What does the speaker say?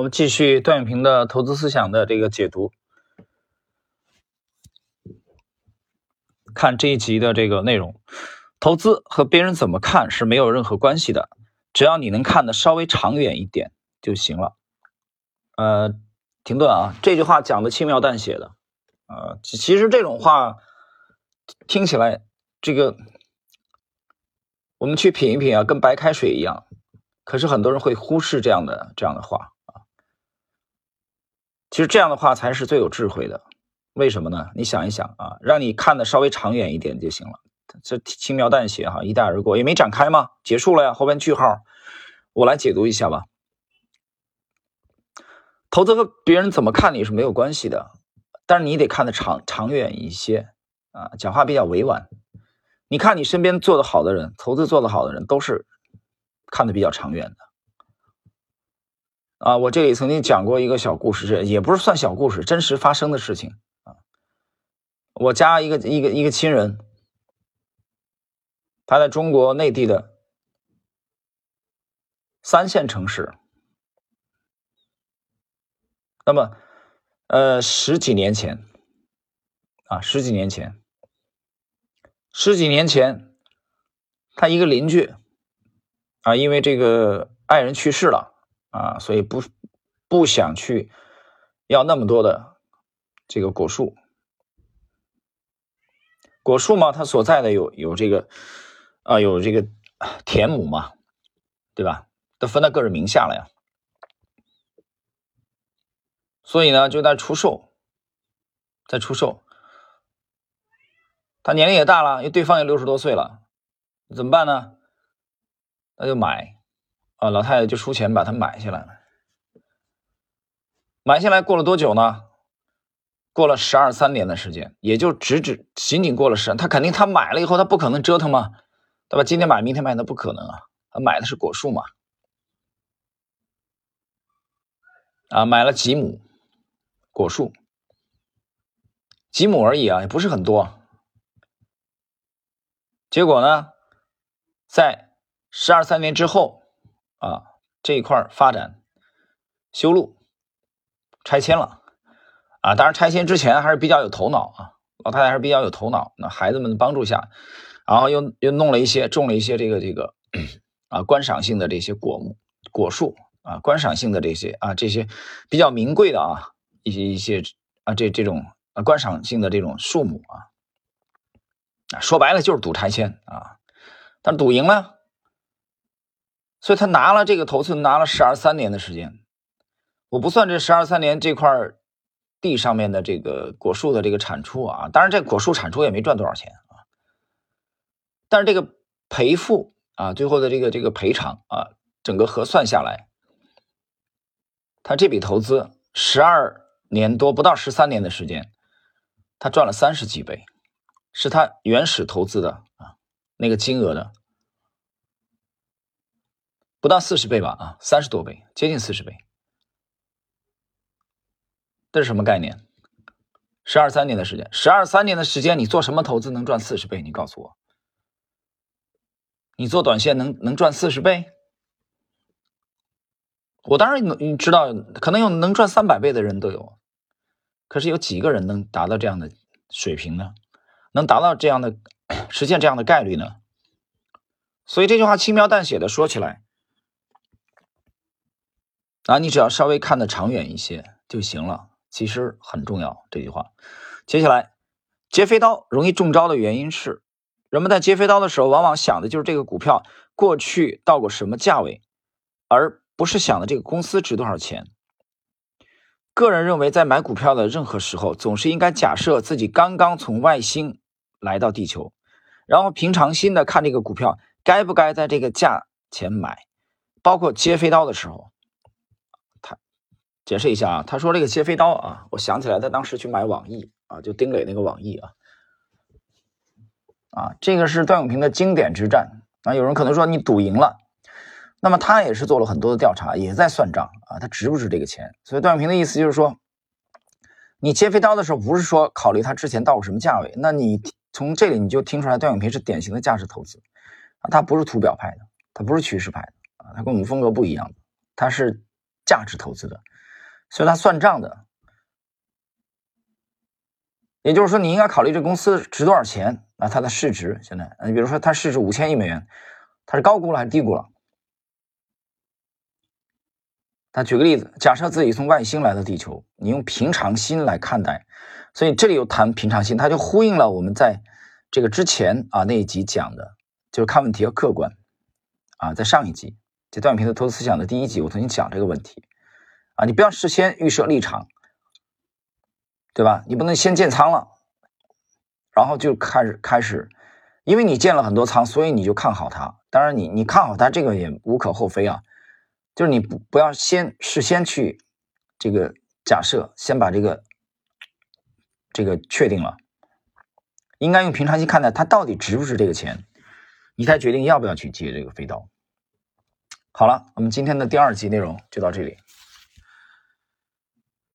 我们继续段永平的投资思想的这个解读，看这一集的这个内容。投资和别人怎么看是没有任何关系的，只要你能看得稍微长远一点就行了。呃，停顿啊，这句话讲的轻描淡写的，啊，其实这种话听起来，这个我们去品一品啊，跟白开水一样。可是很多人会忽视这样的这样的话。其实这样的话才是最有智慧的，为什么呢？你想一想啊，让你看的稍微长远一点就行了。这轻描淡写哈，一带而过，也没展开吗？结束了呀，后边句号，我来解读一下吧。投资和别人怎么看你是没有关系的，但是你得看的长长远一些啊。讲话比较委婉，你看你身边做的好的人，投资做的好的人，都是看的比较长远的。啊，我这里曾经讲过一个小故事，这也不是算小故事，真实发生的事情啊。我家一个一个一个亲人，他在中国内地的三线城市，那么呃十几年前啊十几年前，十几年前，他一个邻居啊，因为这个爱人去世了。啊，所以不不想去要那么多的这个果树，果树嘛，它所在的有有这个啊，有这个田亩嘛，对吧？都分到个人名下了呀。所以呢，就在出售，在出售。他年龄也大了，因为对方也六十多岁了，怎么办呢？那就买。啊，老太太就出钱把它买下来了。买下来过了多久呢？过了十二三年的时间，也就只只仅仅过了十。他肯定他买了以后，他不可能折腾嘛，对吧？今天买明天卖，那不可能啊。他买的是果树嘛，啊，买了几亩果树，几亩而已啊，也不是很多。结果呢，在十二三年之后。啊，这一块发展修路拆迁了啊！当然拆迁之前还是比较有头脑啊，老太太还是比较有头脑。那孩子们的帮助下，然后又又弄了一些种了一些这个这个啊观赏性的这些果木果树啊，观赏性的这些啊这些比较名贵的啊一些一些啊这这种啊观赏性的这种树木啊说白了就是赌拆迁啊，但赌赢了。所以他拿了这个投资，拿了十二三年的时间，我不算这十二三年这块地上面的这个果树的这个产出啊，当然这果树产出也没赚多少钱啊，但是这个赔付啊，最后的这个这个赔偿啊，整个核算下来，他这笔投资十二年多不到十三年的时间，他赚了三十几倍，是他原始投资的啊那个金额的。不到四十倍吧，啊，三十多倍，接近四十倍。这是什么概念？十二三年的时间，十二三年的时间，你做什么投资能赚四十倍？你告诉我，你做短线能能赚四十倍？我当然能，你知道，可能有能赚三百倍的人都有，可是有几个人能达到这样的水平呢？能达到这样的 实现这样的概率呢？所以这句话轻描淡写的说起来。啊，你只要稍微看得长远一些就行了，其实很重要。这句话，接下来，接飞刀容易中招的原因是，人们在接飞刀的时候，往往想的就是这个股票过去到过什么价位，而不是想的这个公司值多少钱。个人认为，在买股票的任何时候，总是应该假设自己刚刚从外星来到地球，然后平常心的看这个股票该不该在这个价钱买，包括接飞刀的时候。解释一下啊，他说这个切飞刀啊，我想起来他当时去买网易啊，就丁磊那个网易啊，啊，这个是段永平的经典之战啊。有人可能说你赌赢了，那么他也是做了很多的调查，也在算账啊，他值不值这个钱？所以段永平的意思就是说，你接飞刀的时候不是说考虑他之前到过什么价位，那你从这里你就听出来段永平是典型的价值投资啊，他不是图表派的，他不是趋势派的啊，他跟我们风格不一样，他是价值投资的。所以他算账的。也就是说，你应该考虑这公司值多少钱啊？它的市值现在，你比如说它市值五千亿美元，它是高估了还是低估了？他举个例子，假设自己从外星来到地球，你用平常心来看待，所以这里又谈平常心，它就呼应了我们在这个之前啊那一集讲的，就是看问题要客观啊，在上一集就段永平的投资思想的第一集，我曾经讲这个问题啊，你不要事先预设立场，对吧？你不能先建仓了，然后就开始开始，因为你建了很多仓，所以你就看好它。当然，你你看好它这个也无可厚非啊。就是你不不要先事先去这个假设，先把这个这个确定了，应该用平常心看待它到底值不值这个钱，你才决定要不要去接这个飞刀。好了，我们今天的第二集内容就到这里。